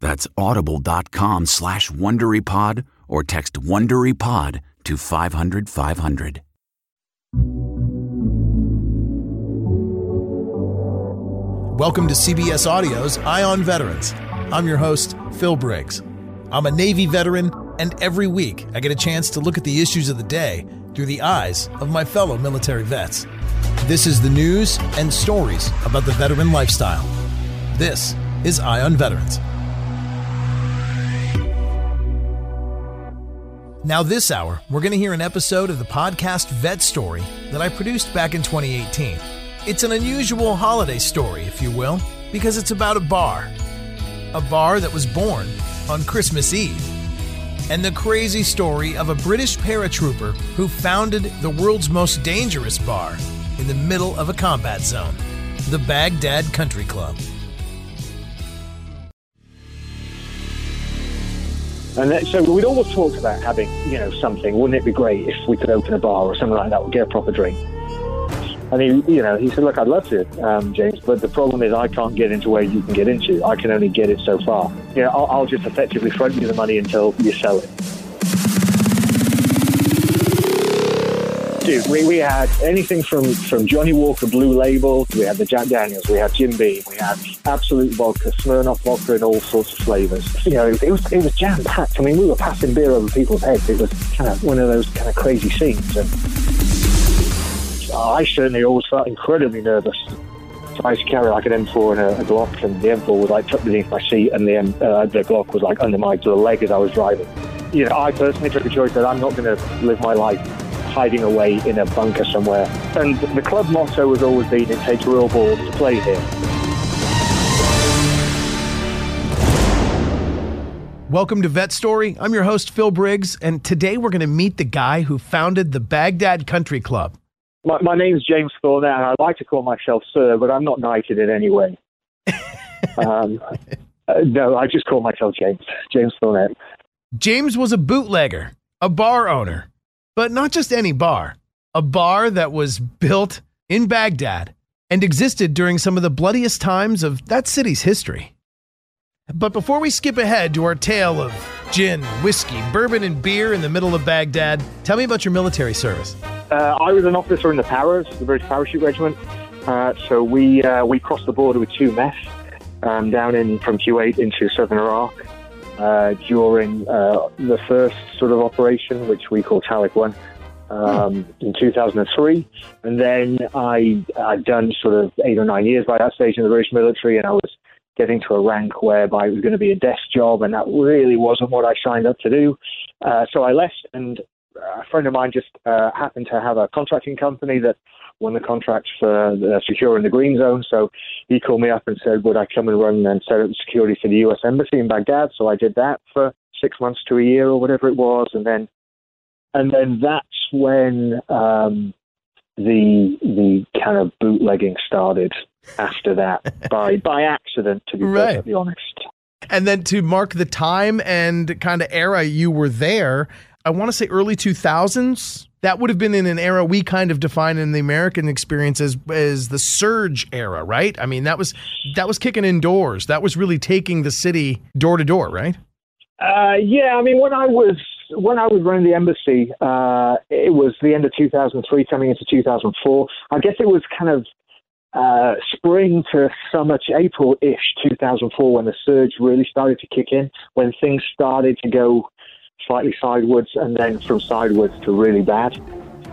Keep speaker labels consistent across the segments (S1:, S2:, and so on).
S1: That's audible.com slash WonderyPod or text WonderyPod to 500 500.
S2: Welcome to CBS Audio's Eye on Veterans. I'm your host, Phil Briggs. I'm a Navy veteran, and every week I get a chance to look at the issues of the day through the eyes of my fellow military vets. This is the news and stories about the veteran lifestyle. This is Eye on Veterans. Now, this hour, we're going to hear an episode of the podcast Vet Story that I produced back in 2018. It's an unusual holiday story, if you will, because it's about a bar. A bar that was born on Christmas Eve. And the crazy story of a British paratrooper who founded the world's most dangerous bar in the middle of a combat zone the Baghdad Country Club.
S3: And that, so we'd always talked about having, you know, something. Wouldn't it be great if we could open a bar or something like that, or get a proper drink? And he, you know, he said, "Look, I'd love to, um, James, but the problem is I can't get into where you can get into. I can only get it so far. You know, I'll, I'll just effectively front you the money until you sell it." Dude, we, we had anything from, from Johnnie Walker Blue Label, we had the Jack Daniels, we had Jim Beam, we had Absolut Vodka, Smirnoff Vodka in all sorts of flavors. You know, it was it was jam packed. I mean, we were passing beer over people's heads. It was kind of one of those kind of crazy scenes, and I certainly always felt incredibly nervous. So I used to carry like an M4 and a, a Glock, and the M4 was like tucked beneath my seat, and the M, uh, the Glock was like under my the leg as I was driving. You know, I personally took a choice that I'm not going to live my life hiding away in a bunker somewhere. And the club motto has always been, "It takes real balls to play here."
S2: Welcome to Vet Story. I'm your host, Phil Briggs, and today we're going to meet the guy who founded the Baghdad Country Club.
S3: My, my name's James Thornett, and I like to call myself Sir, but I'm not knighted in any way. um, uh, no, I just call myself James. James Thornett.
S2: James was a bootlegger, a bar owner, but not just any bar, a bar that was built in Baghdad and existed during some of the bloodiest times of that city's history. But before we skip ahead to our tale of gin, whiskey, bourbon, and beer in the middle of Baghdad, tell me about your military service.
S3: Uh, I was an officer in the Paras, the British Parachute Regiment. Uh, so we uh, we crossed the border with two mess um, down in from Kuwait into southern Iraq uh, during uh, the first sort of operation, which we call Telic One, um, in 2003. And then I I'd done sort of eight or nine years by that stage in the British military, and I was getting to a rank whereby it was going to be a desk job, and that really wasn't what I signed up to do. Uh, so I left, and a friend of mine just uh, happened to have a contracting company that won the contract for the securing the green zone. So he called me up and said, would I come and run and set up security for the U.S. Embassy in Baghdad? So I did that for six months to a year or whatever it was, and then and then that's when um, the the kind of bootlegging started. After that, by by accident, to be
S2: Right.
S3: perfectly honest.
S2: And then to mark the time and kind of era you were there, I want to say early 2000s. That would have been in an era we kind of define in the American experience as, as the surge era, right? I mean, that was that was kicking indoors. That was really taking the city door to door, right?
S3: Uh, yeah, I mean, when I was when I was running the embassy, uh, it was the end of 2003, coming into 2004. I guess it was kind of uh, spring to summer, to April-ish 2004 when the surge really started to kick in, when things started to go slightly sideways, and then from sideways to really bad.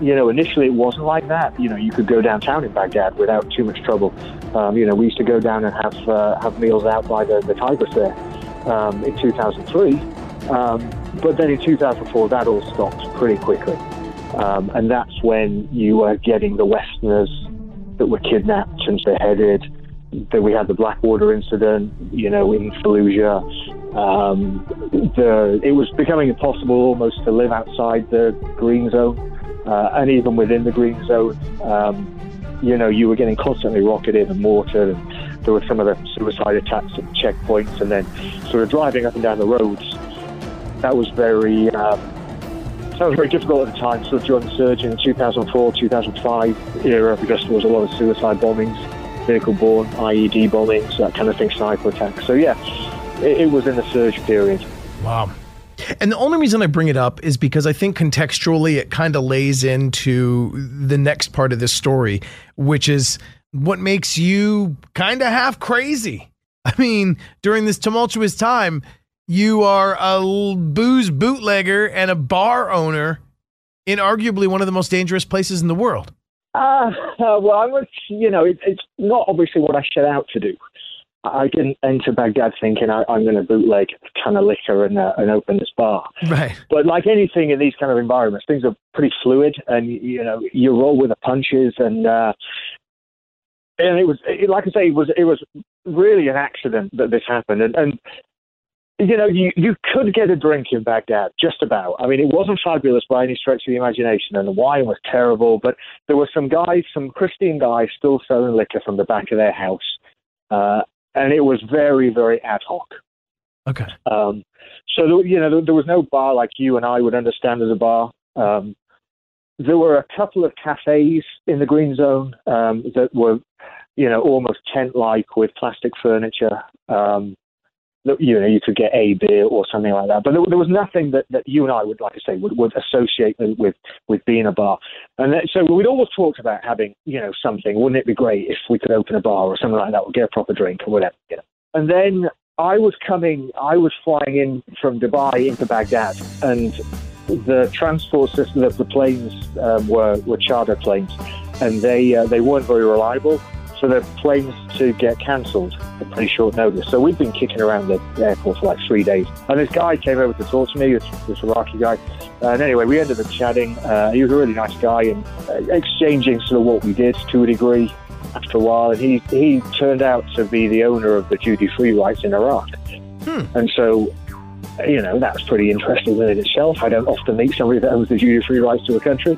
S3: You know, initially it wasn't like that. You know, you could go downtown in Baghdad without too much trouble. Um, you know, we used to go down and have uh, have meals out by the, the Tigris there um, in 2003. Um, but then in 2004, that all stopped pretty quickly. Um, and that's when you were getting the Westerners that were kidnapped and beheaded. That we had the Blackwater incident, you know, in Fallujah. Um, the, it was becoming impossible almost to live outside the green zone. Uh, and even within the green zone, um, you know, you were getting constantly rocketed and mortared. And there were some of the suicide attacks at checkpoints, and then sort of driving up and down the roads. That was very, um, that was very difficult at the time. Of during the surge in 2004, 2005 era, because there was a lot of suicide bombings, vehicle-borne IED bombings, that kind of thing, sniper attacks. So yeah, it, it was in the surge period.
S2: Wow. And the only reason I bring it up is because I think contextually it kind of lays into the next part of this story, which is what makes you kind of half crazy. I mean, during this tumultuous time, you are a booze bootlegger and a bar owner in arguably one of the most dangerous places in the world.
S3: Uh, well, I was, you know, it, it's not obviously what I set out to do. I didn't enter Baghdad thinking I, I'm going to bootleg a ton of liquor and, uh, and open this bar.
S2: Right.
S3: But like anything in these kind of environments, things are pretty fluid, and you know you roll with the punches, and uh, and it was it, like I say, it was it was really an accident that this happened, and, and you know you you could get a drink in Baghdad, just about. I mean, it wasn't fabulous by any stretch of the imagination, and the wine was terrible, but there were some guys, some Christian guys, still selling liquor from the back of their house, uh, and it was very very ad hoc.
S2: Okay.
S3: Um, so there, you know, there, there was no bar like you and I would understand as a bar. Um, there were a couple of cafes in the green zone um, that were, you know, almost tent-like with plastic furniture. Um, you know, you could get a beer or something like that. But there, there was nothing that, that you and I would, like I say, would, would associate with, with being a bar. And that, so we'd always talked about having, you know, something. Wouldn't it be great if we could open a bar or something like that, or get a proper drink or whatever? You know. And then I was coming, I was flying in from Dubai into Baghdad, and the transport system of the planes um, were, were charter planes, and they uh, they weren't very reliable. So the planes to get cancelled at pretty short notice. So we've been kicking around the airport for like three days. And this guy came over to talk to me, this, this Iraqi guy. And anyway, we ended up chatting. Uh, he was a really nice guy and uh, exchanging sort of what we did to a degree after a while. And he, he turned out to be the owner of the duty free rights in Iraq. And so, you know, that's pretty interesting within itself. I don't often meet somebody that owns the duty free rights to a country.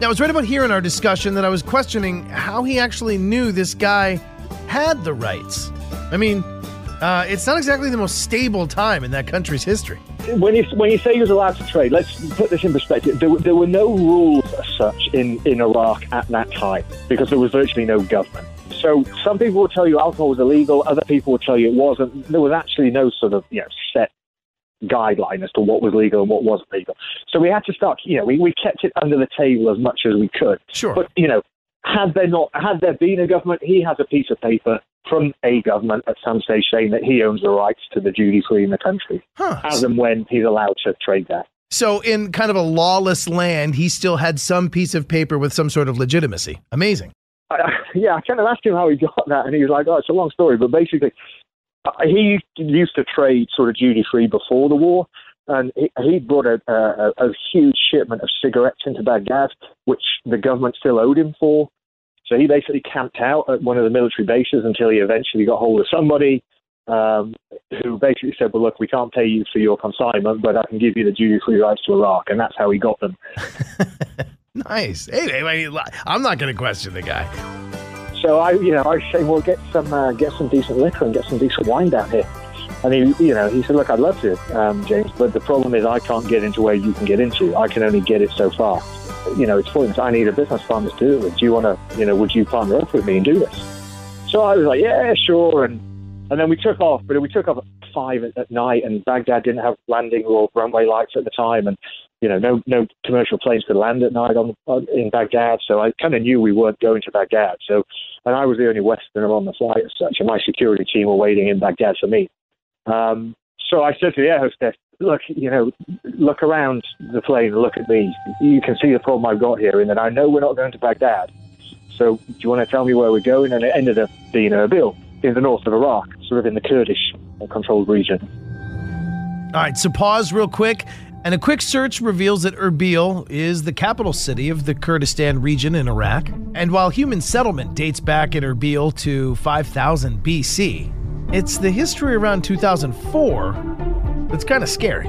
S2: Now, it was right about here in our discussion that I was questioning how he actually knew this guy had the rights. I mean, uh, it's not exactly the most stable time in that country's history.
S3: when you when you say he was allowed to trade, let's put this in perspective. There, were- there were no rules as such in, in Iraq at that time because there was virtually no government. So some people will tell you alcohol was illegal, other people will tell you it wasn't. There was actually no sort of you know set guideline as to what was legal and what wasn't legal. So we had to start. You know, we, we kept it under the table as much as we could.
S2: Sure.
S3: But you know, had there not had there been a government, he has a piece of paper from a government at some stage saying that he owns the rights to the duty free in the country,
S2: Huh.
S3: as and when he's allowed to trade that.
S2: So, in kind of a lawless land, he still had some piece of paper with some sort of legitimacy. Amazing.
S3: I, yeah, I kind of asked him how he got that, and he was like, "Oh, it's a long story, but basically, he used to trade sort of duty free before the war, and he, he brought a, a, a huge shipment of cigarettes into Baghdad, which the government still owed him for. So he basically camped out at one of the military bases until he eventually got hold of somebody, um, who basically said, "Well, look, we can't pay you for your consignment, but I can give you the duty-free rights to Iraq," and that's how he got them.
S2: nice. Hey, I'm not going to question the guy.
S3: So I, you know, I say, "Well, get some, uh, get some decent liquor and get some decent wine down here." And he, you know, he said, "Look, I'd love to, um, James, but the problem is I can't get into where you can get into. I can only get it so far. You know, it's pointless. I need a business partner to do it. Do you want to, you know, would you partner up with me and do this?" So I was like, "Yeah, sure." And and then we took off, but we took off at five at, at night, and Baghdad didn't have landing or runway lights at the time, and you know, no no commercial planes could land at night on, on in Baghdad. So I kind of knew we weren't going to Baghdad. So, and I was the only Westerner on the flight as such, and my security team were waiting in Baghdad for me. Um, so I said to the air hostess, "Look, you know, look around the plane, look at me. You can see the problem I've got here, and that I know we're not going to Baghdad. So, do you want to tell me where we're going?" And it ended up being Erbil in the north of Iraq, sort of in the Kurdish controlled region.
S2: All right, so pause real quick. And a quick search reveals that Erbil is the capital city of the Kurdistan region in Iraq. And while human settlement dates back in Erbil to 5000 BC, it's the history around 2004 that's kind of scary.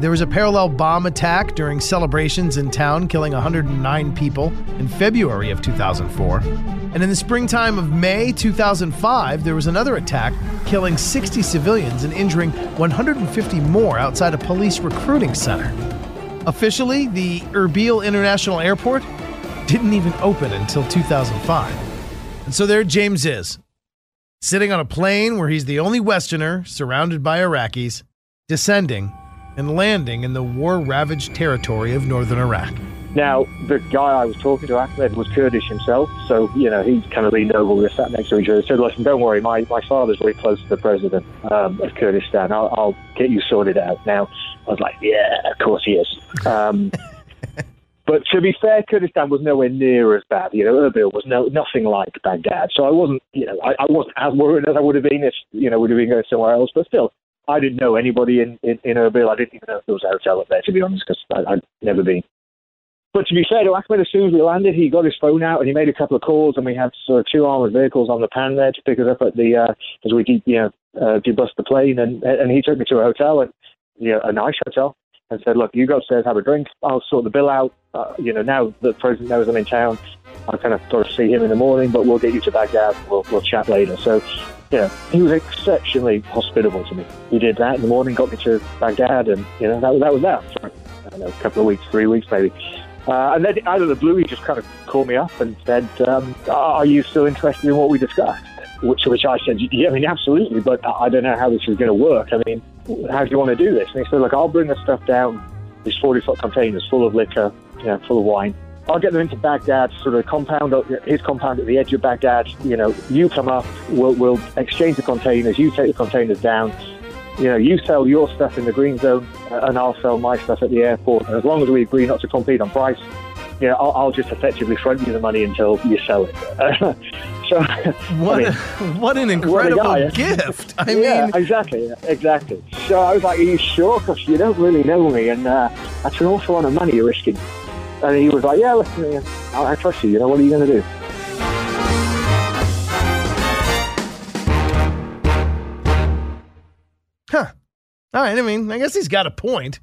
S2: There was a parallel bomb attack during celebrations in town, killing 109 people in February of 2004. And in the springtime of May 2005, there was another attack, killing 60 civilians and injuring 150 more outside a police recruiting center. Officially, the Erbil International Airport didn't even open until 2005. And so there James is, sitting on a plane where he's the only Westerner surrounded by Iraqis, descending and landing in the war ravaged territory of northern Iraq.
S3: Now, the guy I was talking to, Ahmed, was Kurdish himself, so, you know, he kind of leaned over, we were sat next to each other, He said, listen, don't worry, my, my father's very close to the president um, of Kurdistan. I'll, I'll get you sorted out. Now, I was like, yeah, of course he is. Um, but to be fair, Kurdistan was nowhere near as bad. You know, Erbil was no nothing like Baghdad, so I wasn't, you know, I, I wasn't as worried as I would have been if, you know, would have been going somewhere else. But still, I didn't know anybody in, in, in Erbil. I didn't even know if there was a hotel up there, to be honest, because I'd never been. But to be fair to Ahmed, as soon as we landed, he got his phone out and he made a couple of calls, and we had sort of two armored vehicles on the pan there to pick us up at the uh, as we you know uh, debust the plane, and and he took me to a hotel and you know, a nice hotel and said, look, you go upstairs, have a drink, I'll sort the bill out. Uh, you know, now the president knows I'm in town, I kind of got to see him in the morning, but we'll get you to Baghdad. We'll we'll chat later. So yeah, he was exceptionally hospitable to me. He did that in the morning, got me to Baghdad, and you know that, that was that for I don't know, a couple of weeks, three weeks maybe. Uh, and then out of the blue, he just kind of called me up and said, um, "Are you still interested in what we discussed?" Which, which I said, "Yeah, I mean, absolutely, but I don't know how this is going to work. I mean, how do you want to do this?" And he said, "Look, I'll bring the stuff down, these forty-foot containers full of liquor, you know, full of wine." I'll get them into Baghdad, sort of compound, his compound at the edge of Baghdad. You know, you come up, we'll, we'll exchange the containers, you take the containers down. You know, you sell your stuff in the green zone, uh, and I'll sell my stuff at the airport. And as long as we agree not to compete on price, you know, I'll, I'll just effectively front you the money until you sell it.
S2: so, what, I mean, a, what an incredible what guy, gift! I
S3: yeah,
S2: mean,
S3: exactly, exactly. So I was like, "Are you sure? Because you don't really know me, and uh, that's an awful lot of money you're risking." And he was like, yeah, listen, I, I trust you. You know, what are you going to do?
S2: Huh. All right. I mean, I guess he's got a point,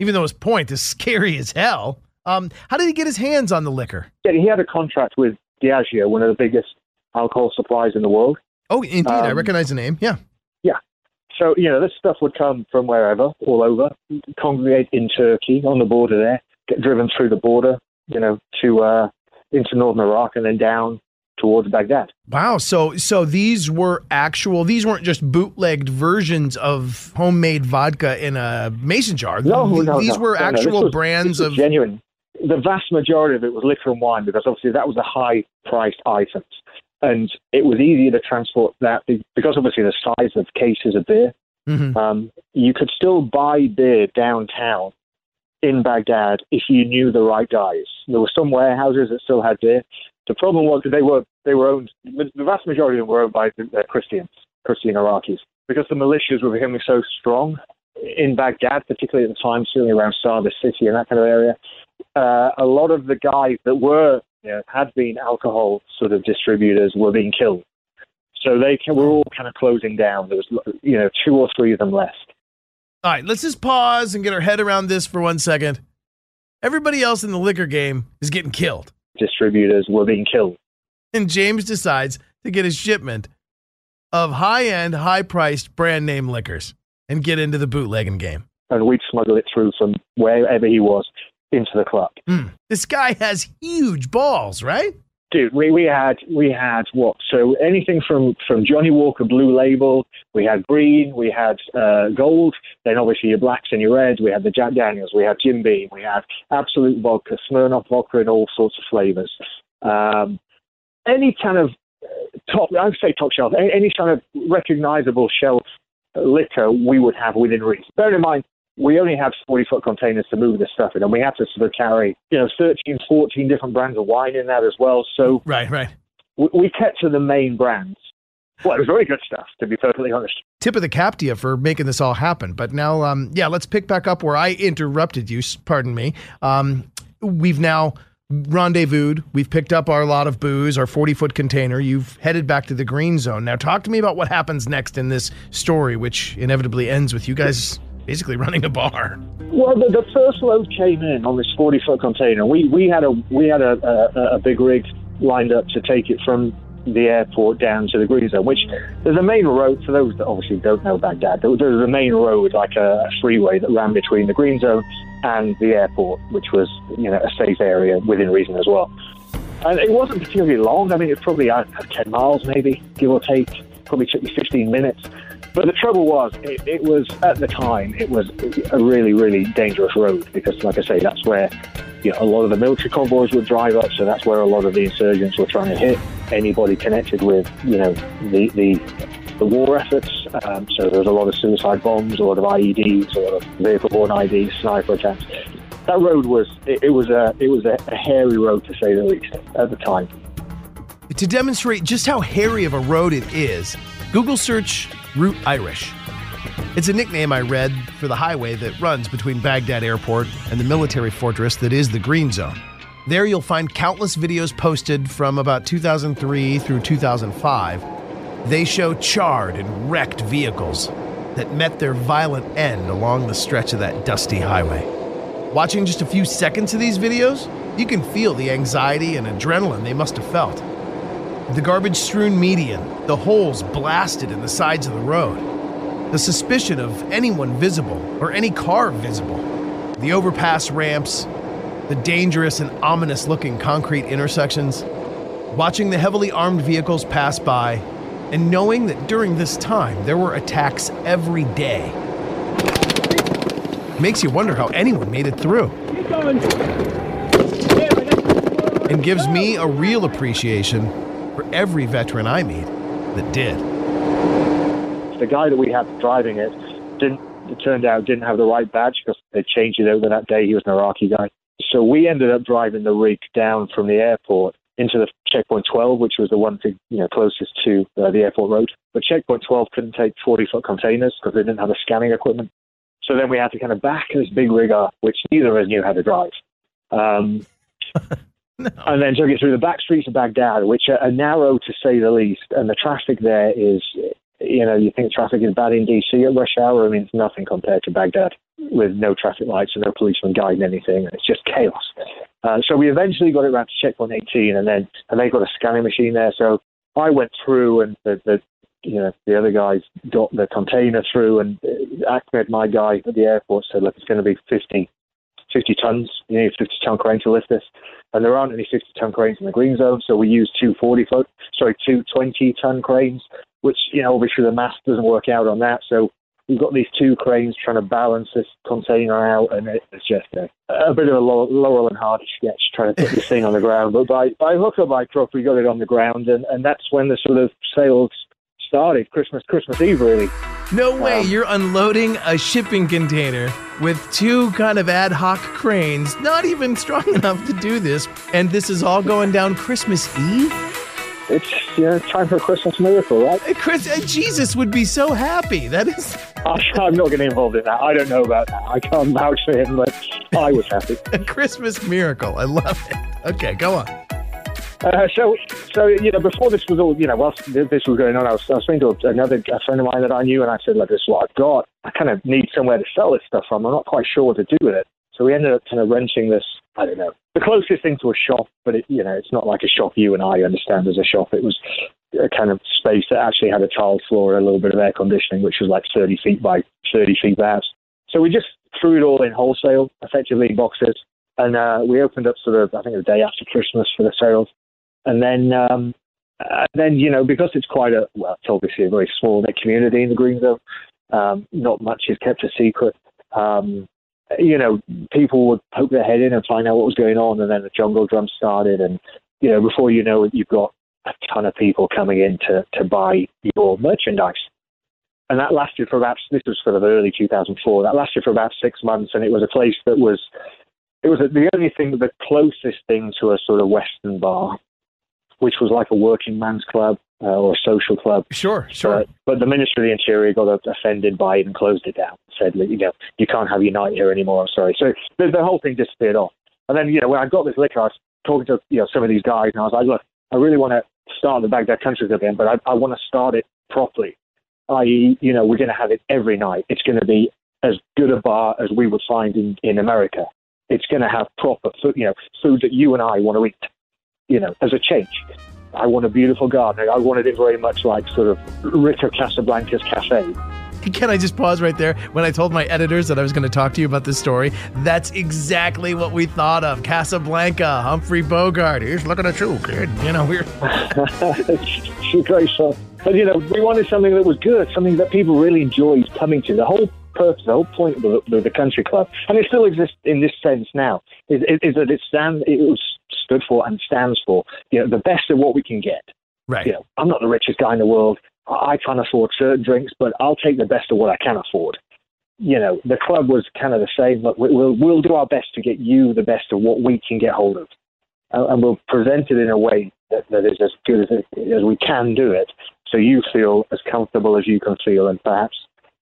S2: even though his point is scary as hell. Um, how did he get his hands on the liquor?
S3: Yeah, he had a contract with Diageo, one of the biggest alcohol suppliers in the world.
S2: Oh, indeed. Um, I recognize the name. Yeah.
S3: Yeah. So, you know, this stuff would come from wherever, all over, congregate in Turkey on the border there, get driven through the border, you know, to uh, into northern Iraq and then down towards Baghdad.
S2: Wow. So so these were actual these weren't just bootlegged versions of homemade vodka in a mason jar.
S3: No, no,
S2: these
S3: no,
S2: were
S3: no,
S2: actual
S3: was,
S2: brands of
S3: genuine. The vast majority of it was liquor and wine because obviously that was a high priced items. And it was easier to transport that because obviously the size of cases of beer. Mm-hmm. Um, you could still buy beer downtown in Baghdad if you knew the right guys. There were some warehouses that still had beer. The problem was that they were they were owned. The vast majority of them were owned by uh, Christians, Christian Iraqis, because the militias were becoming so strong in Baghdad, particularly at the time, certainly around Sadr City and that kind of area. Uh, a lot of the guys that were you know, had been alcohol sort of distributors were being killed. So they were all kind of closing down. There was, you know, two or three of them left.
S2: All right, let's just pause and get our head around this for one second. Everybody else in the liquor game is getting killed.
S3: Distributors were being killed.
S2: And James decides to get a shipment of high end, high priced brand name liquors and get into the bootlegging game.
S3: And we'd smuggle it through from wherever he was into the club.
S2: Mm. This guy has huge balls, right?
S3: Dude, we, we had we had what? So anything from from Johnnie Walker Blue Label, we had green, we had uh, gold, then obviously your blacks and your reds. We had the Jack Daniels, we had Jim Beam, we had Absolut vodka, Smirnoff vodka, and all sorts of flavors. Um, any kind of uh, top, I would say top shelf, any, any kind of recognizable shelf liquor we would have within reach. Bear in mind, we only have 40 foot containers to move this stuff in, and we have to sort of carry, you know, 13, 14 different brands of wine in that as well. So
S2: right, right.
S3: We, we kept to the main brands. Well, it was very good stuff, to be perfectly honest.
S2: Tip of the cap to you for making this all happen. But now, um, yeah, let's pick back up where I interrupted you. Pardon me. Um, we've now rendezvoused. We've picked up our lot of booze, our 40 foot container. You've headed back to the green zone. Now, talk to me about what happens next in this story, which inevitably ends with you guys basically running a bar.
S3: Well, the, the first load came in on this 40 foot container. We we had a we had a, a, a big rig lined up to take it from the airport down to the green zone, which there's a main road, for those that obviously don't know Baghdad, there was there's a main road, like a, freeway that ran between the green zone and the airport, which was, you know, a safe area within reason as well. And it wasn't particularly long. I mean, it's probably uh, 10 miles, maybe, give or take. Probably took me 15 minutes. But the trouble was, it, it, was at the time, it was a really, really dangerous road because, like I say, that's where you know, a lot of the military convoys would drive up. So that's where a lot of the insurgents were trying to hit anybody connected with, you know, the the, the war efforts. Um, so there was a lot of suicide bombs, a lot of IEDs, a lot of vehicle-borne IEDs, sniper attacks. That road was it, it was a it was a, a hairy road to say the least at the time.
S2: To demonstrate just how hairy of a road it is, Google search Route Irish. It's a nickname I read for the highway that runs between Baghdad Airport and the military fortress that is the Green Zone. There you'll find countless videos posted from about 2003 through 2005. They show charred and wrecked vehicles that met their violent end along the stretch of that dusty highway. Watching just a few seconds of these videos, you can feel the anxiety and adrenaline they must have felt. The garbage strewn median, the holes blasted in the sides of the road, the suspicion of anyone visible or any car visible, the overpass ramps, the dangerous and ominous looking concrete intersections, watching the heavily armed vehicles pass by, and knowing that during this time there were attacks every day. Makes you wonder how anyone made it through. And gives me a real appreciation for every veteran I meet that did.
S3: The guy that we had driving it didn't. It turned out didn't have the right badge because they changed it over that day. He was an Iraqi guy, so we ended up driving the rig down from the airport into the checkpoint 12, which was the one thing you know closest to uh, the airport road. But checkpoint 12 couldn't take 40 foot containers because they didn't have the scanning equipment. So then we had to kind of back this big rig up, which neither of us knew how to drive. Um, no. And then took it through the back streets of Baghdad, which are, narrow to say the least, and the traffic there is you know, you think traffic is bad in DC at rush hour. I mean, it's nothing compared to Baghdad with no traffic lights and no policemen guiding anything. It's just chaos. Uh, so we eventually got it around to checkpoint 18, and then and they got a scanning machine there. So I went through, and the, the you know the other guys got the container through, and uh, Ahmed, my guy at the airport, said, "Look, it's going to be 50, 50 tons. You need a 50 ton crane to lift this." And there aren't any 50 ton cranes in the green zone, so we used two 40 foot, sorry, two 20 ton cranes which, you know, obviously the math doesn't work out on that. So we've got these two cranes trying to balance this container out, and it's just a, a bit of a Laurel and Hardy sketch trying to put this thing on the ground. But by, by hook or by crook, we got it on the ground, and, and that's when the sort of sales started. Christmas, Christmas Eve, really.
S2: No way! Um, you're unloading a shipping container with two kind of ad hoc cranes, not even strong enough to do this, and this is all going down Christmas Eve
S3: it's you know time for a Christmas miracle, right?
S2: Chris, uh, Jesus would be so happy. That is.
S3: I'm not getting involved in that. I don't know about that. I can't vouch for him, but I was happy.
S2: a Christmas miracle. I love it. Okay, go on.
S3: Uh, so, so you know, before this was all, you know, whilst this was going on, I was, I was speaking to another friend of mine that I knew, and I said, "Look, this is what I've got. I kind of need somewhere to sell this stuff from. I'm not quite sure what to do with it." So we ended up kind of renting this. I don't know the closest thing to a shop, but it, you know, it's not like a shop you and I understand as a shop. It was a kind of space that actually had a tiled floor and a little bit of air conditioning, which was like 30 feet by 30 feet perhaps. So we just threw it all in wholesale, effectively in boxes, and uh, we opened up sort of I think the day after Christmas for the sales, and then um, and then you know because it's quite a well, it's obviously a very small knit community in the green zone. Um, not much is kept a secret. Um, you know, people would poke their head in and find out what was going on, and then the jungle drum started, and you know, before you know it, you've got a ton of people coming in to to buy your merchandise. And that lasted for about this was sort of early 2004. That lasted for about six months, and it was a place that was it was the only thing, the closest thing to a sort of Western bar, which was like a working man's club uh, or a social club.
S2: Sure, sure.
S3: Uh, but the Ministry of the Interior got offended by it and closed it down. Said, you know, you can't have your night here anymore. I'm sorry. So the, the whole thing disappeared off. And then, you know, when I got this liquor, I was talking to you know some of these guys, and I was like, look, I really want to start the Baghdad Country Club again, but I, I want to start it properly. I.e., you know, we're going to have it every night. It's going to be as good a bar as we would find in, in America. It's going to have proper food, you know, food that you and I want to eat, you know, as a change. I want a beautiful garden. I wanted it very much like sort of Ritter Casablanca's cafe.
S2: Can I just pause right there? When I told my editors that I was going to talk to you about this story, that's exactly what we thought of. Casablanca, Humphrey Bogart. Here's looking at you, kid. You know, we're.
S3: great stuff. But, you know, we wanted something that was good, something that people really enjoyed coming to. The whole purpose, the whole point of the, the, the country club, and it still exists in this sense now, is, is that it stands, it was stood for and stands for, you know, the best of what we can get.
S2: Right.
S3: You know, I'm not the richest guy in the world. I can't afford certain drinks, but I'll take the best of what I can afford. You know, the club was kind of the same. Look, we'll we'll do our best to get you the best of what we can get hold of, and we'll present it in a way that, that is as good as, it, as we can do it, so you feel as comfortable as you can feel, and perhaps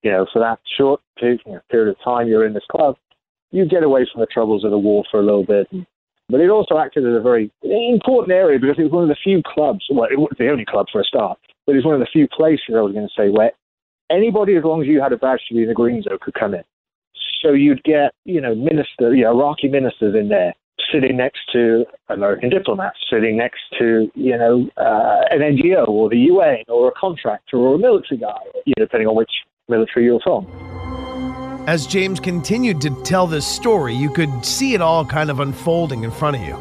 S3: you know, for that short period, you know, period of time you're in this club, you get away from the troubles of the war for a little bit. But it also acted as a very important area because it was one of the few clubs, well, it wasn't the only club for a start, but it was one of the few places I was going to say where anybody, as long as you had a badge to be in the green zone, could come in. So you'd get, you know, minister, you know, Iraqi ministers in there sitting next to American diplomats, sitting next to, you know, uh, an NGO or the UN or a contractor or a military guy, you know, depending on which military you're from.
S2: As James continued to tell this story, you could see it all kind of unfolding in front of you.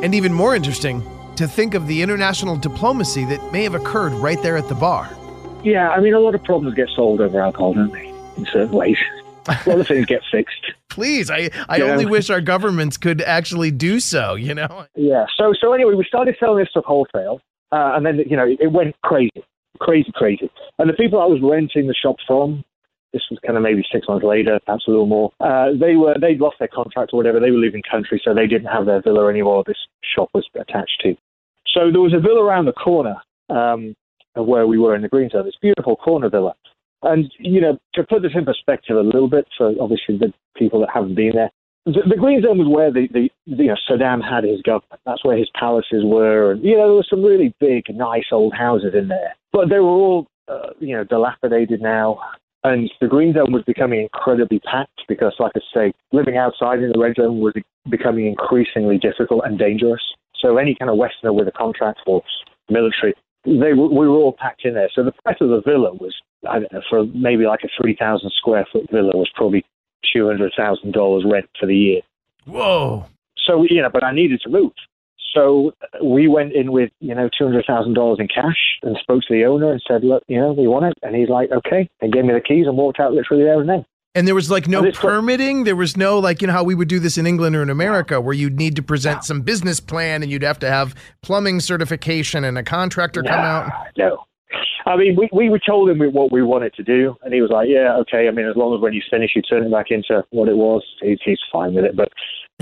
S2: And even more interesting, to think of the international diplomacy that may have occurred right there at the bar.
S3: Yeah, I mean, a lot of problems get solved over alcohol, don't they? In certain ways. a lot of things get fixed.
S2: Please, I, I only wish our governments could actually do so, you know?
S3: Yeah, so so anyway, we started selling this stuff wholesale, uh, and then, you know, it went crazy, crazy, crazy. And the people I was renting the shop from, this was kind of maybe six months later, perhaps a little more. Uh, they were they'd lost their contract or whatever. They were leaving country, so they didn't have their villa anymore. This shop was attached to. So there was a villa around the corner um, of where we were in the green zone. This beautiful corner villa. And you know, to put this in perspective a little bit for obviously the people that haven't been there, the, the green zone was where the, the you know Saddam had his government. That's where his palaces were, and you know there were some really big, nice old houses in there, but they were all uh, you know dilapidated now. And the green zone was becoming incredibly packed because, like I say, living outside in the red zone was becoming increasingly difficult and dangerous. So any kind of Westerner with a contract for military, they we were all packed in there. So the price of the villa was, I don't know, for maybe like a three thousand square foot villa was probably two hundred thousand dollars rent for the year.
S2: Whoa!
S3: So you know, but I needed to move. So we went in with, you know, $200,000 in cash and spoke to the owner and said, look, you know, we want it. And he's like, okay. And gave me the keys and walked out literally there and then.
S2: And there was like no permitting. There was no like you know how we would do this in England or in America, where you'd need to present no. some business plan and you'd have to have plumbing certification and a contractor
S3: no,
S2: come out.
S3: No, I mean we we were told him what we wanted to do, and he was like, yeah, okay. I mean, as long as when you finish, you turn it back into what it was, he's he's fine with it. But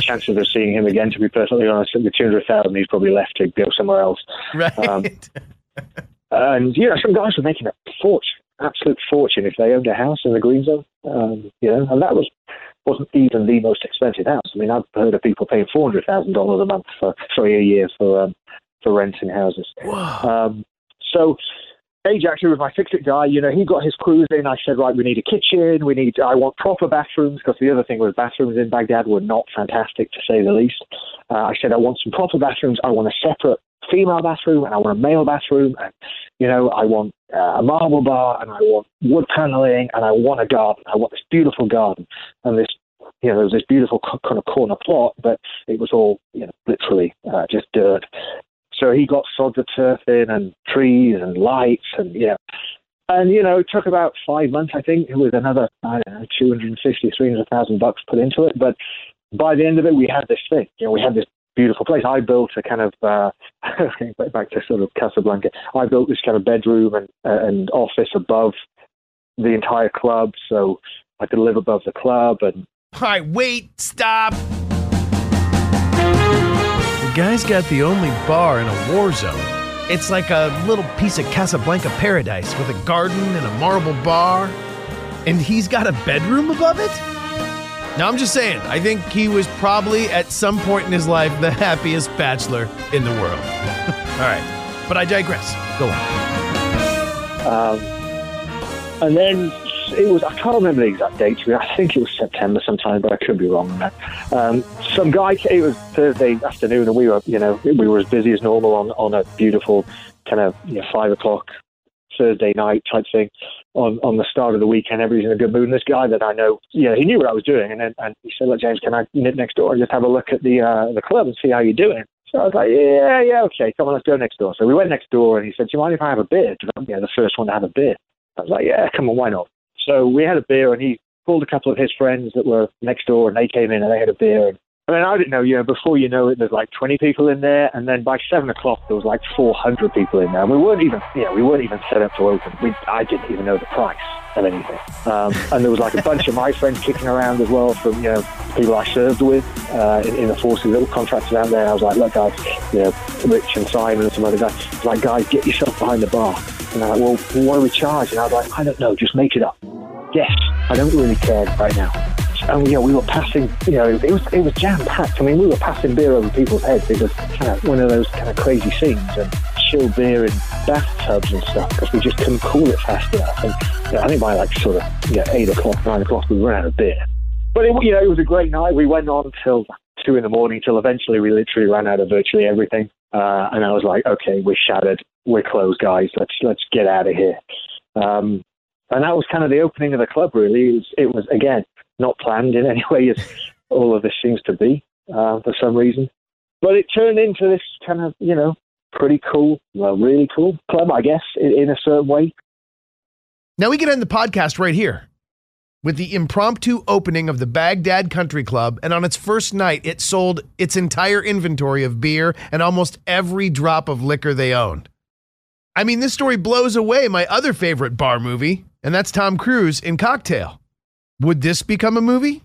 S3: chances of seeing him again, to be perfectly honest, with 200,000, he's probably left to go somewhere else.
S2: Right. Um,
S3: and, you know, some guys were making a fortune, absolute fortune if they owned a house in the green zone, um, you know, and that was, wasn't even the most expensive house. I mean, I've heard of people paying $400,000 a month for, sorry, a year for, um, for renting houses. Um, so Age actually was my fix-it guy. You know, he got his crews in. I said, right, we need a kitchen. We need. I want proper bathrooms because the other thing was bathrooms in Baghdad were not fantastic to say the least. Uh, I said, I want some proper bathrooms. I want a separate female bathroom and I want a male bathroom. And you know, I want uh, a marble bar and I want wood paneling and I want a garden. I want this beautiful garden and this. You know, there was this beautiful kind of corner plot, but it was all, you know, literally uh, just dirt. So he got sod of turf in and trees and lights and yeah. And you know, it took about five months, I think, with another I don't know, 250, 300,000 bucks put into it. But by the end of it, we had this thing. You know, we had this beautiful place. I built a kind of uh, back to sort of Casablanca. I built this kind of bedroom and uh, and office above the entire club, so I could live above the club. And
S2: right, wait, stop guy's got the only bar in a war zone. It's like a little piece of Casablanca paradise with a garden and a marble bar. And he's got a bedroom above it? Now, I'm just saying, I think he was probably at some point in his life the happiest bachelor in the world. All right. But I digress. Go
S3: on. Um, and then it was, I can't remember the exact date, I think it was September sometime, but I could be wrong. Um, some guy, it was Thursday afternoon, and we were, you know, we were as busy as normal on, on a beautiful kind of you know, five o'clock Thursday night type thing on, on the start of the weekend. Everybody's in a good mood. And this guy that I know, yeah, he knew what I was doing. And then and he said, Look, James, can I nip next door and just have a look at the uh, the club and see how you're doing? So I was like, Yeah, yeah, okay, come on, let's go next door. So we went next door and he said, Do you mind if I have a beer? You know, the first one to have a beer. I was like, Yeah, come on, why not? So we had a beer, and he called a couple of his friends that were next door, and they came in and they had a beer. And, I mean, I didn't know, you know, before you know it, there's like 20 people in there, and then by seven o'clock there was like 400 people in there. And we weren't even, you know, we weren't even set up to open. We, I didn't even know the price of anything. Um, and there was like a bunch of my friends kicking around as well from, you know, people I served with uh, in, in, the forces that were contracted out there. I was like, look, guys, you know, Rich and Simon and some other guys, like, guys, get yourself behind the bar. And they're like, well, what do we charge? And I was like, I don't know, just make it up. Yes, I don't really care right now. And you know, we were passing. You know, it was it was jam packed. I mean, we were passing beer over people's heads. It was kind of one of those kind of crazy scenes and chilled beer in bathtubs and stuff because we just couldn't cool it fast enough. And you know, I think by like sort of you know, eight o'clock, nine o'clock, we ran out of beer. But it, you know, it was a great night. We went on till two in the morning till eventually we literally ran out of virtually everything. Uh, and I was like, okay, we're shattered. We're closed, guys. Let's let's get out of here. Um, and that was kind of the opening of the club. Really, it was, it was again not planned in any way, as all of this seems to be uh, for some reason. But it turned into this kind of you know pretty cool, well, really cool club, I guess, in, in a certain way.
S2: Now we can end the podcast right here with the impromptu opening of the Baghdad Country Club, and on its first night, it sold its entire inventory of beer and almost every drop of liquor they owned. I mean, this story blows away my other favorite bar movie, and that's Tom Cruise in Cocktail. Would this become a movie?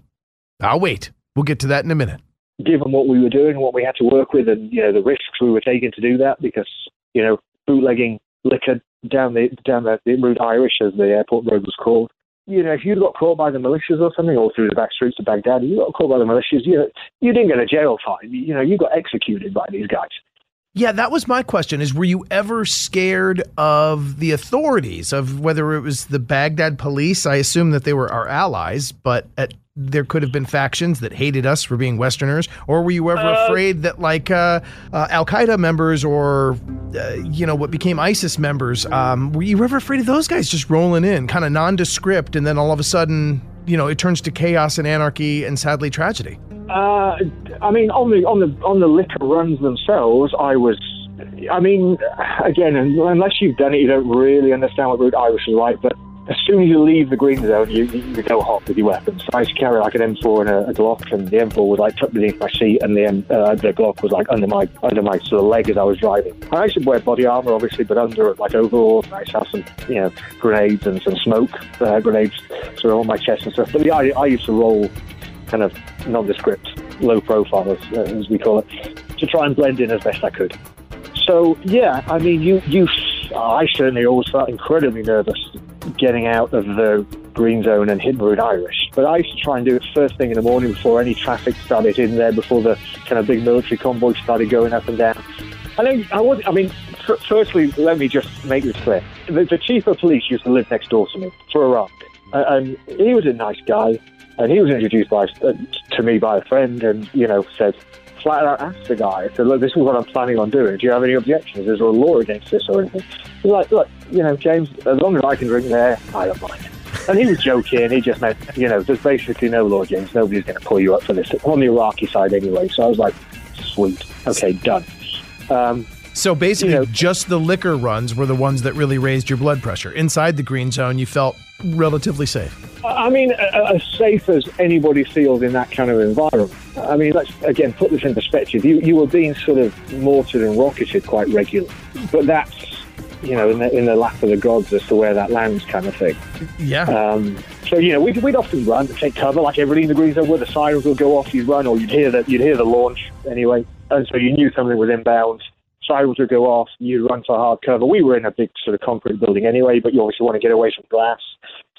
S2: I'll wait. We'll get to that in a minute.
S3: Given what we were doing, what we had to work with, and you know the risks we were taking to do that, because you know bootlegging liquor down the down the, the route Irish, as the airport road was called. You know, if you got caught by the militias or something, or through the back streets of Baghdad, you got caught by the militias, you you didn't get a jail time. You know, you got executed by these guys.
S2: Yeah, that was my question is were you ever scared of the authorities of whether it was the Baghdad police? I assume that they were our allies, but at, there could have been factions that hated us for being Westerners, or were you ever uh, afraid that like uh, uh, Al Qaeda members or uh, you know what became ISIS members? Um, were you ever afraid of those guys just rolling in, kind of nondescript, and then all of a sudden, you know, it turns to chaos and anarchy and sadly tragedy?
S3: Uh, I mean, on the on the on the liquor runs themselves, I was. I mean, again, unless you've done it, you don't really understand what route Irish is like. But as soon as you leave the green zone, you, you go hot with your weapons. I used to carry like an M4 and a, a Glock, and the M4 was like tucked beneath my seat, and the M, uh, the Glock was like under my under my sort of leg as I was driving. I used to wear body armor, obviously, but under like overalls, I used to have some you know grenades and some smoke uh, grenades sort of on my chest and stuff. But yeah, I, I used to roll kind of nondescript, low profile, as, as we call it, to try and blend in as best I could. So yeah, I mean, you you, I certainly always felt incredibly nervous getting out of the green zone and hitting Irish. But I used to try and do it first thing in the morning before any traffic started in there, before the kind of big military convoy started going up and down. I know. I was. I mean, firstly, let me just make this clear: the, the, chief of police used to live next door to me for a rock, and he was a nice guy. And he was introduced by uh, to me by a friend, and you know said flat out asked the guy, I said, "Look, this is what I'm planning on doing. Do you have any objections? Is there a law against this or anything?" He's like, "Look, you know, James, as long as I can drink there, I don't mind." And he was joking. He just meant, you know, there's basically no law, James. Nobody's going to pull you up for this on the Iraqi side anyway. So I was like, sweet, okay, done. Um,
S2: so basically, you know, just the liquor runs were the ones that really raised your blood pressure. Inside the green zone, you felt relatively safe.
S3: I mean, as safe as anybody feels in that kind of environment. I mean, let's again put this in perspective. You you were being sort of mortared and rocketed quite regularly, but that's you know in the, in the lap of the gods as to where that lands, kind of thing.
S2: Yeah.
S3: Um, so you know, we'd, we'd often run to take cover, like everybody in the green zone, where the sirens would go off, you'd run, or you'd hear that you'd hear the launch anyway, and so you knew something was inbound sirens would go off, you run for hard cover. We were in a big sort of concrete building anyway, but you obviously want to get away from glass.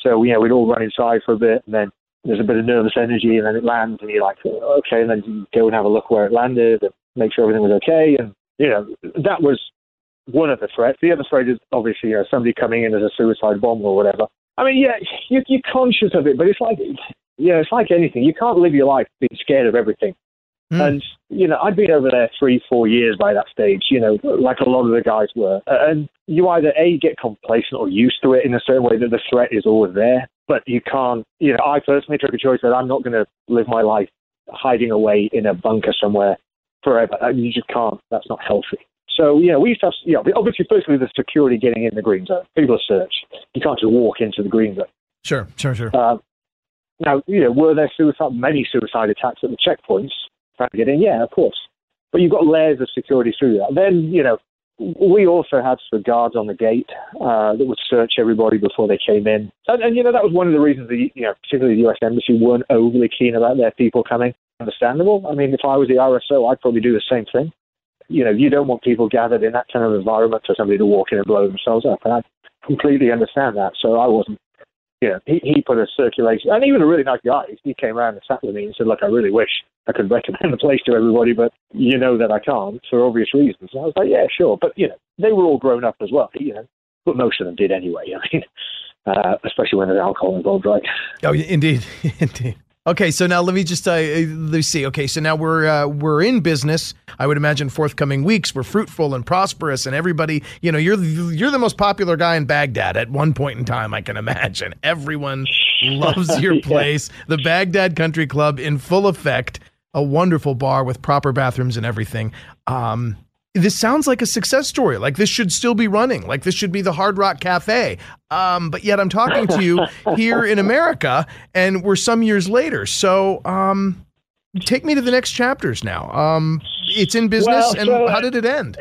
S3: So, you know, we'd all run inside for a bit, and then there's a bit of nervous energy, and then it lands, and you're like, okay, and then you go and have a look where it landed and make sure everything was okay. And, you know, that was one of the threats. The other threat is obviously, you know, somebody coming in as a suicide bomber or whatever. I mean, yeah, you're conscious of it, but it's like, yeah, it's like anything. You can't live your life being scared of everything. Mm. And, you know, I'd been over there three, four years by that stage, you know, like a lot of the guys were. And you either, A, get complacent or used to it in a certain way that the threat is always there. But you can't, you know, I personally took a choice that I'm not going to live my life hiding away in a bunker somewhere forever. You just can't. That's not healthy. So, you know, we used to have, you know, obviously, firstly, the security getting in the green zone. People are searched. You can't just walk into the green zone.
S2: Sure, sure, sure.
S3: Uh, now, you know, were there suicide, many suicide attacks at the checkpoints? Trying to get in, yeah, of course. But you've got layers of security through that. Then, you know, we also had sort guards on the gate uh, that would search everybody before they came in. And, and, you know, that was one of the reasons the, you know, particularly the U.S. Embassy weren't overly keen about their people coming. Understandable. I mean, if I was the RSO, I'd probably do the same thing. You know, you don't want people gathered in that kind of environment for somebody to walk in and blow themselves up. And I completely understand that. So I wasn't yeah, he, he put a circulation, and he was a really nice guy. He came around and sat with me and said, "Look, I really wish I could recommend the place to everybody, but you know that I can't for obvious reasons." And I was like, "Yeah, sure," but you know, they were all grown up as well, you know, but most of them did anyway. I mean, uh, especially when there's alcohol involved, right?
S2: Oh, indeed, indeed. Okay, so now let me just uh, let's see. Okay, so now we're uh, we're in business. I would imagine forthcoming weeks we're fruitful and prosperous, and everybody, you know, you're you're the most popular guy in Baghdad at one point in time. I can imagine everyone loves your place. yeah. The Baghdad Country Club in full effect, a wonderful bar with proper bathrooms and everything. Um, this sounds like a success story. Like this should still be running. Like this should be the Hard Rock Cafe. Um, but yet I'm talking to you here in America, and we're some years later. So um, take me to the next chapters now. Um, it's in business, well, so, and how did it end?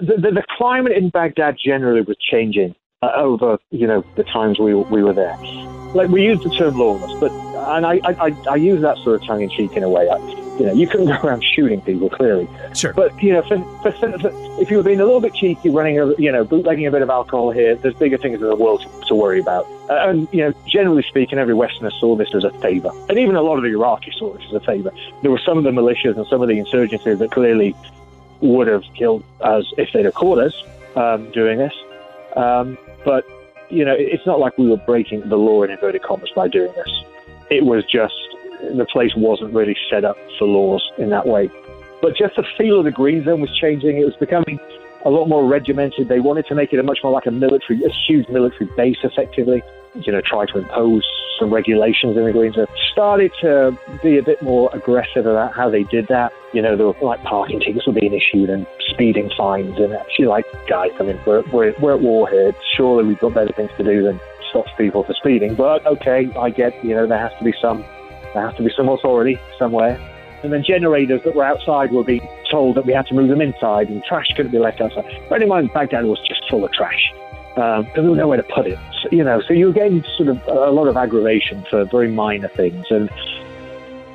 S3: The, the, the, climate in Baghdad generally was changing uh, over you know the times we we were there. Like we use the term lawless, but and I I, I use that sort of tongue in cheek in a way. I, you know, you couldn't go around shooting people clearly.
S2: Sure.
S3: But you know, for, for, for, if you were being a little bit cheeky, running a you know bootlegging a bit of alcohol here, there's bigger things in the world to, to worry about. Uh, and you know, generally speaking, every Westerner saw this as a favour, and even a lot of the Iraqis saw this as a favour. There were some of the militias and some of the insurgencies that clearly would have killed us if they'd have caught us um, doing this. Um, but you know, it's not like we were breaking the law in inverted commas by doing this. It was just the place wasn't really set up for laws in that way. But just the feel of the green zone was changing. It was becoming a lot more regimented. They wanted to make it a much more like a military, a huge military base, effectively. You know, try to impose some regulations in the green zone. Started to be a bit more aggressive about how they did that. You know, there were like parking tickets were being issued and speeding fines, and actually, like, guys, I mean, we're, we're, we're at war here. Surely we've got better things to do than stop people for speeding. But okay, I get, you know, there has to be some there has to be some authority somewhere. And then generators that were outside were being told that we had to move them inside, and trash couldn't be left outside. Bear in mind, Baghdad was just full of trash because um, there was nowhere to put it. So, you know, so you were getting sort of a lot of aggravation for very minor things. And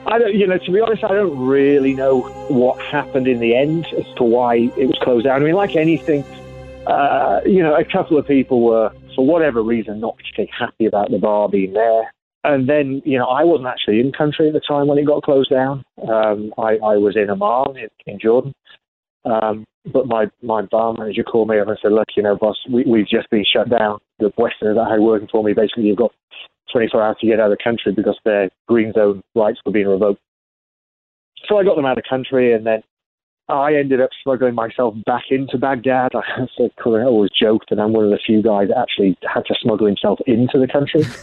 S3: I don't, you know, to be honest, I don't really know what happened in the end as to why it was closed down. I mean, like anything, uh, you know, a couple of people were, for whatever reason, not particularly happy about the bar being there. And then, you know, I wasn't actually in country at the time when it got closed down. Um, I, I, was in Amman in, in Jordan. Um, but my, my bar manager called me up and said, look, you know, boss, we, we've just been shut down. The Westerners that had working for me, basically, you've got 24 hours to get out of the country because their green zone rights were being revoked. So I got them out of country, and then I ended up smuggling myself back into Baghdad. I always joked that I'm one of the few guys that actually had to smuggle himself into the country.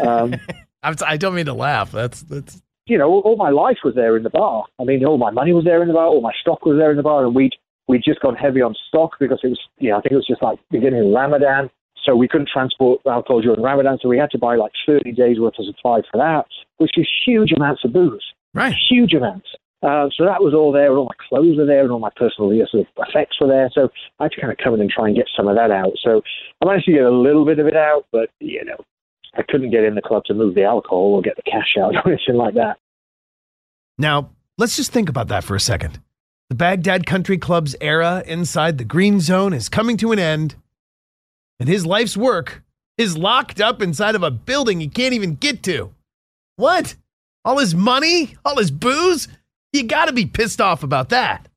S2: Um, I don't mean to laugh. That's that's
S3: you know, all, all, my life was there in the bar. I mean, all my money was there in the bar, all my stock was there in the bar, and we'd we'd just gone heavy on stock because it was, you know, I think it was just like beginning of Ramadan, so we couldn't transport alcohol during Ramadan, so we had to buy like 30 days worth of supply for that, which is huge amounts of booze,
S2: right?
S3: Huge amounts. Uh, so that was all there, and all my clothes were there, and all my personal sort of effects were there. So I had to kind of come in and try and get some of that out. So I managed to get a little bit of it out, but you know, I couldn't get in the club to move the alcohol or get the cash out or anything like that.
S2: Now, let's just think about that for a second. The Baghdad Country Club's era inside the green zone is coming to an end, and his life's work is locked up inside of a building he can't even get to. What? All his money? All his booze? You got to be pissed off about that.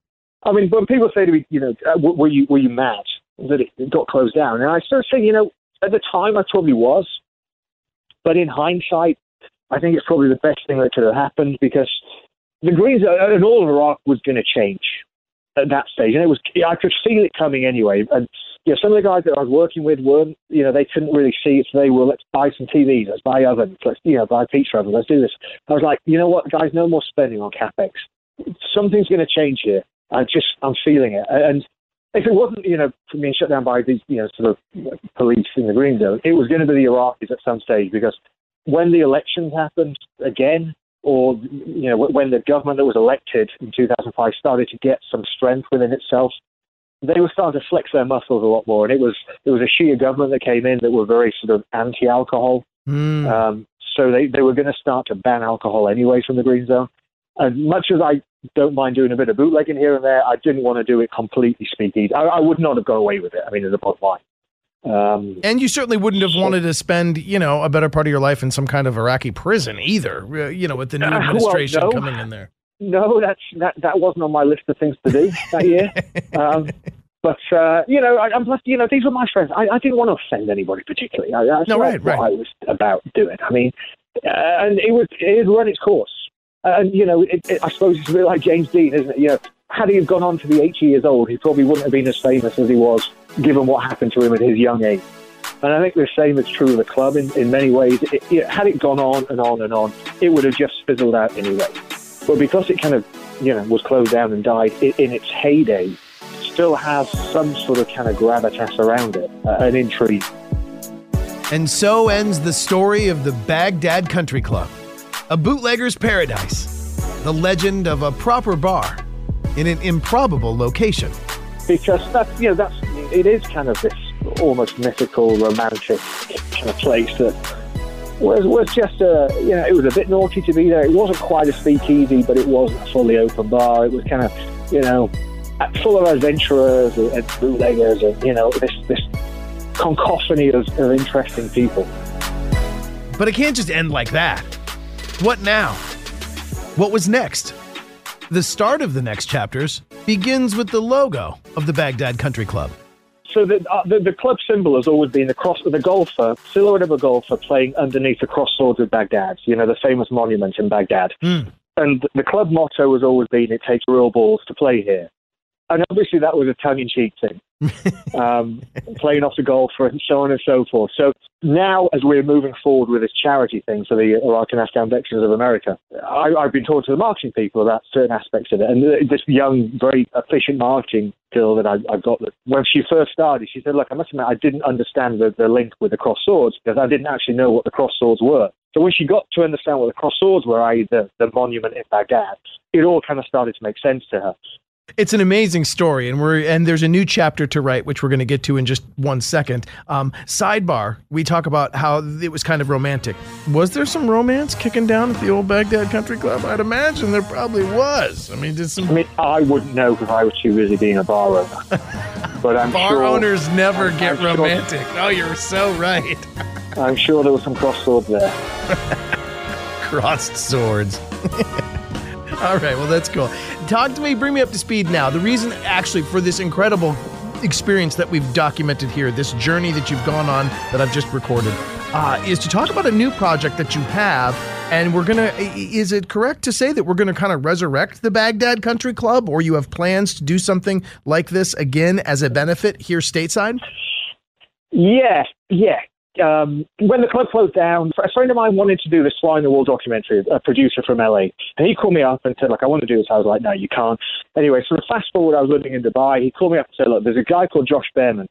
S3: I mean, when people say to me, you know, uh, were you were you mad that it got closed down? And I start saying, you know, at the time I probably was, but in hindsight, I think it's probably the best thing that could have happened because the Greens uh, and all of Iraq was going to change at that stage, and it was I could feel it coming anyway. And you know, some of the guys that I was working with weren't, you know, they couldn't really see it. So they were, let's buy some TVs, let's buy ovens, let's, you know, buy pizza ovens, let's do this. I was like, you know what, guys, no more spending on capex. Something's going to change here. I just, I'm feeling it. And if it wasn't, you know, being shut down by these, you know, sort of police in the green zone, it was going to be the Iraqis at some stage because when the elections happened again, or you know when the government that was elected in 2005 started to get some strength within itself, they were starting to flex their muscles a lot more. And it was it was a Shia government that came in that were very sort of anti-alcohol. Mm. Um, so they, they were going to start to ban alcohol anyway from the green zone. As much as I don't mind doing a bit of bootlegging here and there, I didn't want to do it completely speakeasy. I, I would not have gone away with it. I mean, in the bottom line.
S2: Um, and you certainly wouldn't have wanted to spend, you know, a better part of your life in some kind of Iraqi prison either. Uh, you know, with the new administration uh, well, no. coming in there.
S3: No, that's that. That wasn't on my list of things to do that year. um, but uh, you know, I, am plus, you know, these were my friends. I, I didn't want to offend anybody particularly. I, that's
S2: no, right, right.
S3: I was about doing. I mean, uh, and it was it run its course. And you know, it, it, I suppose it's a bit like James Dean, isn't it? You know, had he gone on to be 80 years old, he probably wouldn't have been as famous as he was, given what happened to him at his young age. And I think the same is true of the club in, in many ways. It, had it gone on and on and on, it would have just fizzled out anyway. But because it kind of, you know, was closed down and died in its heyday, still has some sort of kind of gravitas around it, uh, an intrigue.
S2: And so ends the story of the Baghdad Country Club, a bootlegger's paradise, the legend of a proper bar in an improbable location.
S3: Because that's you know that's it is kind of this almost mythical, romantic kind of place that was was just a you know it was a bit naughty to be there. It wasn't quite a speakeasy, but it wasn't a fully open bar. It was kind of you know full of adventurers and, and bootleggers and you know this this concophony of, of interesting people.
S2: But it can't just end like that. What now? What was next? The start of the next chapters begins with the logo of the Baghdad Country Club.
S3: So the, uh, the, the, club symbol has always been the cross, the golfer, silhouette of a golfer playing underneath the cross swords of Baghdad. You know the famous monument in Baghdad. Mm. And the club motto has always been, "It takes real balls to play here." And obviously, that was a tongue-in-cheek thing um, playing off the golfer and so on and so forth. So now, as we're moving forward with this charity thing for the Iraq and Afghan Veterans of America, I, have been talking to the marketing people about certain aspects of it. And this young, very efficient marketing girl that I, I got, that when she first started, she said, "Look, I must admit, I didn't understand the, the link with the cross swords because I didn't actually know what the cross swords were." So when she got to understand what the cross swords were, i.e., the, the monument in Baghdad, it all kind of started to make sense to her.
S2: It's an amazing story, and we're and there's a new chapter to write, which we're going to get to in just one second. Um, sidebar: We talk about how it was kind of romantic. Was there some romance kicking down at the old Baghdad Country Club? I'd imagine there probably was. I mean, did some?
S3: I mean, I wouldn't know because I was too busy being a bar owner. But I'm
S2: bar
S3: sure,
S2: owners never I'm, get I'm romantic. Sure, oh, you're so right.
S3: I'm sure there was some cross swords there.
S2: Crossed swords. All right, well, that's cool. Talk to me, bring me up to speed now. The reason, actually, for this incredible experience that we've documented here, this journey that you've gone on that I've just recorded, uh, is to talk about a new project that you have. And we're going to, is it correct to say that we're going to kind of resurrect the Baghdad Country Club, or you have plans to do something like this again as a benefit here stateside?
S3: Yeah, yeah. Um, when the club closed down, a friend of mine wanted to do this fly in the wall documentary, a producer from LA. And he called me up and said, like, I want to do this. I was like, no, you can't. Anyway, so fast forward, I was living in Dubai. He called me up and said, look, there's a guy called Josh Bearman.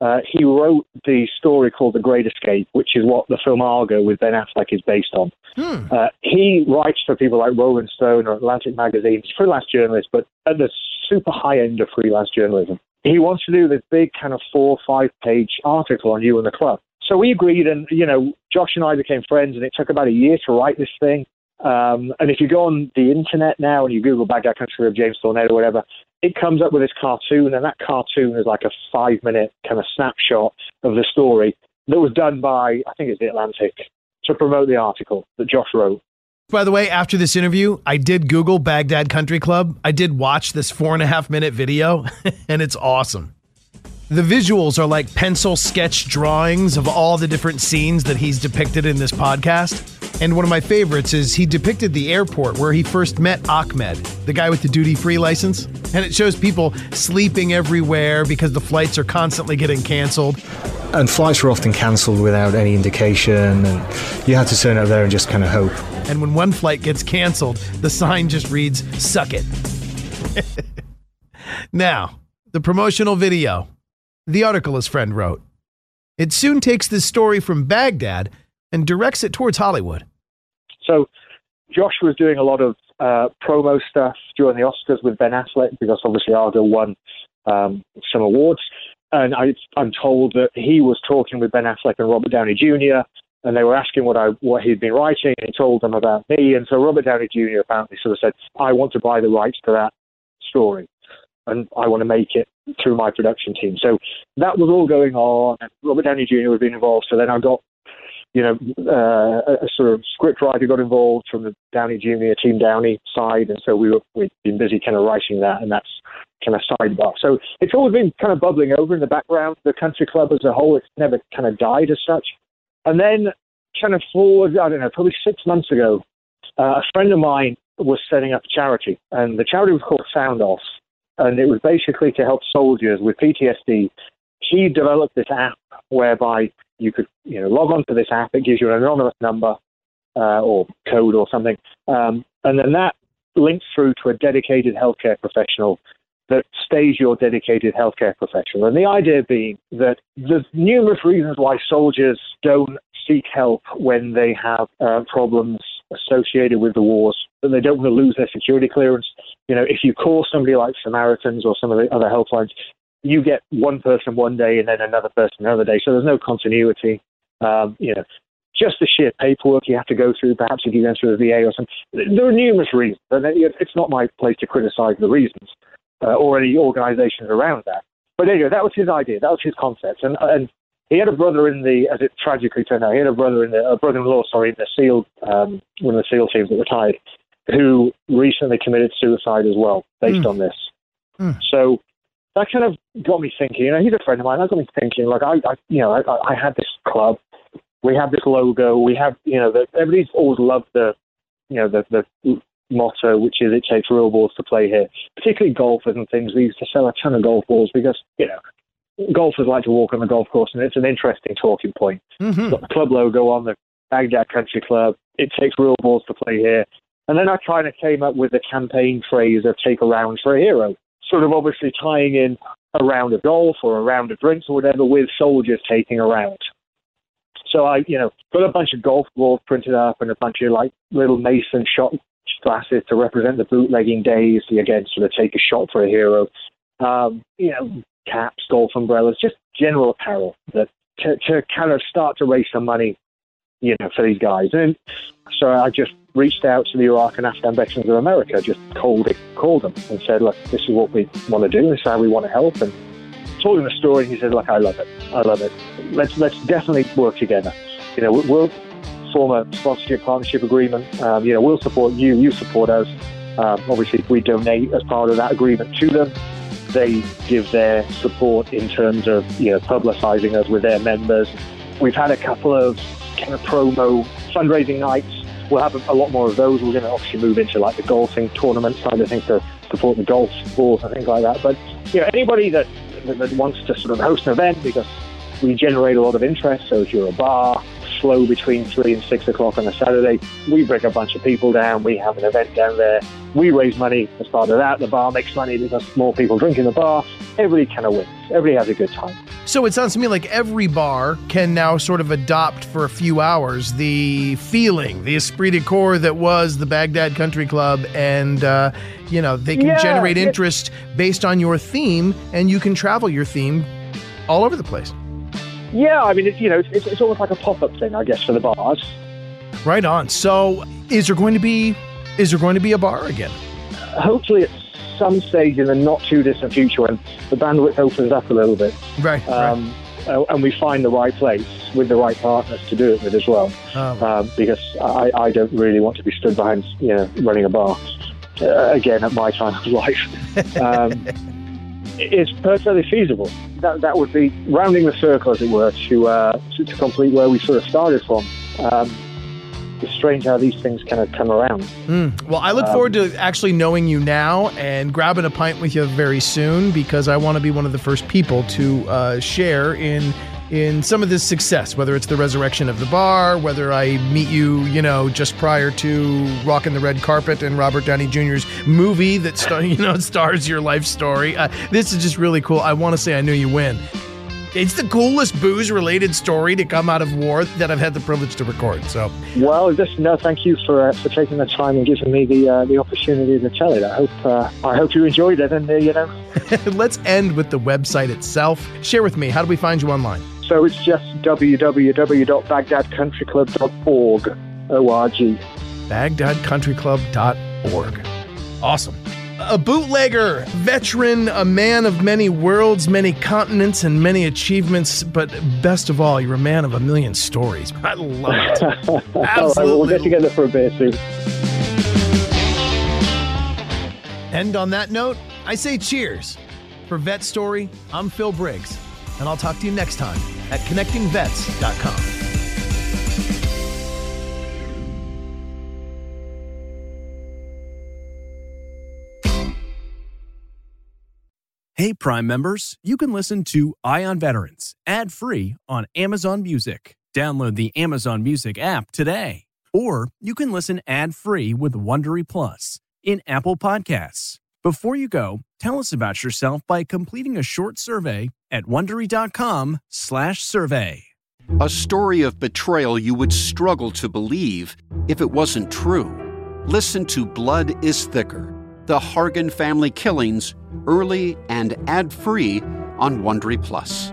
S3: Uh, he wrote the story called The Great Escape, which is what the film Argo with Ben Affleck is based on. Hmm. Uh, he writes for people like Rolling Stone or Atlantic Magazine. He's a freelance journalist, but at the super high end of freelance journalism. He wants to do this big kind of four or five page article on you and the club. So we agreed, and you know, Josh and I became friends, and it took about a year to write this thing. Um, and if you go on the internet now and you Google Baghdad Country of James Thornett or whatever, it comes up with this cartoon, and that cartoon is like a five minute kind of snapshot of the story that was done by, I think it's The Atlantic, to promote the article that Josh wrote.
S2: By the way, after this interview, I did Google Baghdad Country Club. I did watch this four and a half minute video, and it's awesome. The visuals are like pencil sketch drawings of all the different scenes that he's depicted in this podcast. And one of my favorites is he depicted the airport where he first met Ahmed, the guy with the duty free license. And it shows people sleeping everywhere because the flights are constantly getting canceled.
S4: And flights were often cancelled without any indication, and you had to turn up there and just kind of hope.
S2: And when one flight gets canceled, the sign just reads, Suck it. now, the promotional video the article his friend wrote. It soon takes this story from Baghdad and directs it towards Hollywood.
S3: So Josh was doing a lot of uh, promo stuff during the Oscars with Ben Affleck because obviously Argo won um, some awards. And I, am told that he was talking with Ben Affleck and Robert Downey Jr. and they were asking what I what he'd been writing, and he told them about me. And so Robert Downey Jr. apparently sort of said, "I want to buy the rights to that story, and I want to make it through my production team. So that was all going on. Robert Downey Jr. was being involved. So then I got, you know, uh, a, sort of script writer got involved from the Downey Jr. Team Downey side, and so we were we've been busy kind of writing that, and that's kind of sidebar. So it's always been kind of bubbling over in the background. The country club as a whole, it's never kind of died as such. And then kind of forward, I don't know, probably six months ago, uh, a friend of mine was setting up a charity, and the charity was called Sound Off and it was basically to help soldiers with PTSD. He developed this app whereby you could, you know, log on to this app. It gives you an anonymous number uh, or code or something, um, and then that links through to a dedicated healthcare professional that stays your dedicated healthcare professional. And the idea being that there's numerous reasons why soldiers don't seek help when they have uh, problems associated with the wars, and they don't want to lose their security clearance. You know, if you call somebody like Samaritans or some of the other helplines, you get one person one day and then another person another day. So there's no continuity. Um, you know, just the sheer paperwork you have to go through, perhaps if you go through the VA or something. There are numerous reasons, and it's not my place to criticize the reasons uh, or any organizations around that. But anyway, that was his idea. That was his concept. And, and he had a brother in the, as it tragically turned out, he had a brother in the, a brother-in-law, sorry, in the SEAL, um, one of the SEAL teams that retired, who recently committed suicide as well, based mm. on this. Mm. So that kind of got me thinking. You know, he's a friend of mine. That got me thinking. Like I, I you know, I, I had this club. We have this logo. We have, you know, the, everybody's always loved the, you know, the the motto, which is it takes real balls to play here. Particularly golfers and things. We used to sell a ton of golf balls because, you know, golfers like to walk on the golf course, and it's an interesting talking point. Mm-hmm. got the club logo on the Baghdad Country Club. It takes real balls to play here. And then I kind of came up with the campaign phrase of take a round for a hero, sort of obviously tying in a round of golf or a round of drinks or whatever with soldiers taking a round. So I, you know, got a bunch of golf balls printed up and a bunch of like little mason shot glasses to represent the bootlegging days. Again, sort of take a shot for a hero. Um, you know, caps, golf umbrellas, just general apparel that to, to kind of start to raise some money, you know, for these guys. And so I just reached out to the Iraq and Afghan veterans of America, just called it, called them and said, look, this is what we want to do. This is how we want to help. And told him the story. And he said, look, I love it. I love it. Let's let's definitely work together. You know, we'll form a sponsorship partnership agreement. Um, you know, we'll support you. You support us. Um, obviously, we donate as part of that agreement to them. They give their support in terms of you know publicising us with their members. We've had a couple of kind of promo fundraising nights. We'll have a, lot more of those. We're going to obviously move into like the golfing tournament side of things to support the golf sports and things like that. But you know, anybody that, that wants to sort of host an event because we generate a lot of interest. So if you're a bar, slow between three and six o'clock on a Saturday, we bring a bunch of people down. We have an event down there. We raise money as part of that. The bar makes money because more people drink in the bar. Everybody kind of wins. Everybody has a good time.
S2: So it sounds to me like every bar can now sort of adopt for a few hours the feeling, the esprit de corps that was the Baghdad Country Club, and uh, you know they can
S3: Yeah,
S2: generate interest based on your theme, and you can travel your theme all over the place.
S3: Yeah, I mean, it's, you know, it's, it's almost like a pop-up thing, I guess, for the bars.
S2: Right on. So is there going to be is there going to be a bar again?
S3: Hopefully, at some stage in the not too distant future, when the bandwidth opens up a little bit,
S2: Right.
S3: um, uh, and we find the right place with the right partners to do it with as well.
S2: Um,
S3: um, because I, I don't really want to be stood behind, you know, running a bar uh, again at my time of life. Um, it's perfectly feasible. That, that would be rounding the circle, as it were, to, uh, to, to complete where we sort of started from. Um, it's strange how these things kind of come around.
S2: Mm. Well, I look forward to actually knowing you now and grabbing a pint with you very soon because I want to be one of the first people to uh, share in in some of this success, whether it's the resurrection of the bar, whether I meet you, you know, just prior to rocking the red carpet and Robert Downey Jr.'s movie that star, you know stars your life story. Uh, this is just really cool. I want to say I knew you win. It's the coolest booze related story to come out of war that I've had the privilege to record. So
S3: Well, just no, thank you for uh, for taking the time and giving me the uh, the opportunity to tell it. I hope uh, I hope you enjoyed it, and uh, you know,
S2: let's end with the website itself. Share with me. How do we find you online?
S3: So it's just www.baghdadcountryclub.org. O-R-G.
S2: BaghdadCountryClub.org. Awesome. A bootlegger, veteran, a man of many worlds, many continents, and many achievements, but best of all, you're a man of a million stories. I love it.
S3: All right, well, we'll get together for a beer soon.
S2: And on that note, I say cheers. For Vet Story, I'm Phil Briggs, and I'll talk to you next time at connectingvets.com.
S5: Hey, Prime members, you can listen to Ion Veterans ad free on Amazon Music. Download the Amazon Music app today. Or you can listen ad free with Wondery Plus in Apple Podcasts. Before you go, tell us about yourself by completing a short survey at wondery.com/slash survey.
S6: A story of betrayal you would struggle to believe if it wasn't true. Listen to Blood is Thicker The Hargan Family Killings, early and ad free on Wondery Plus.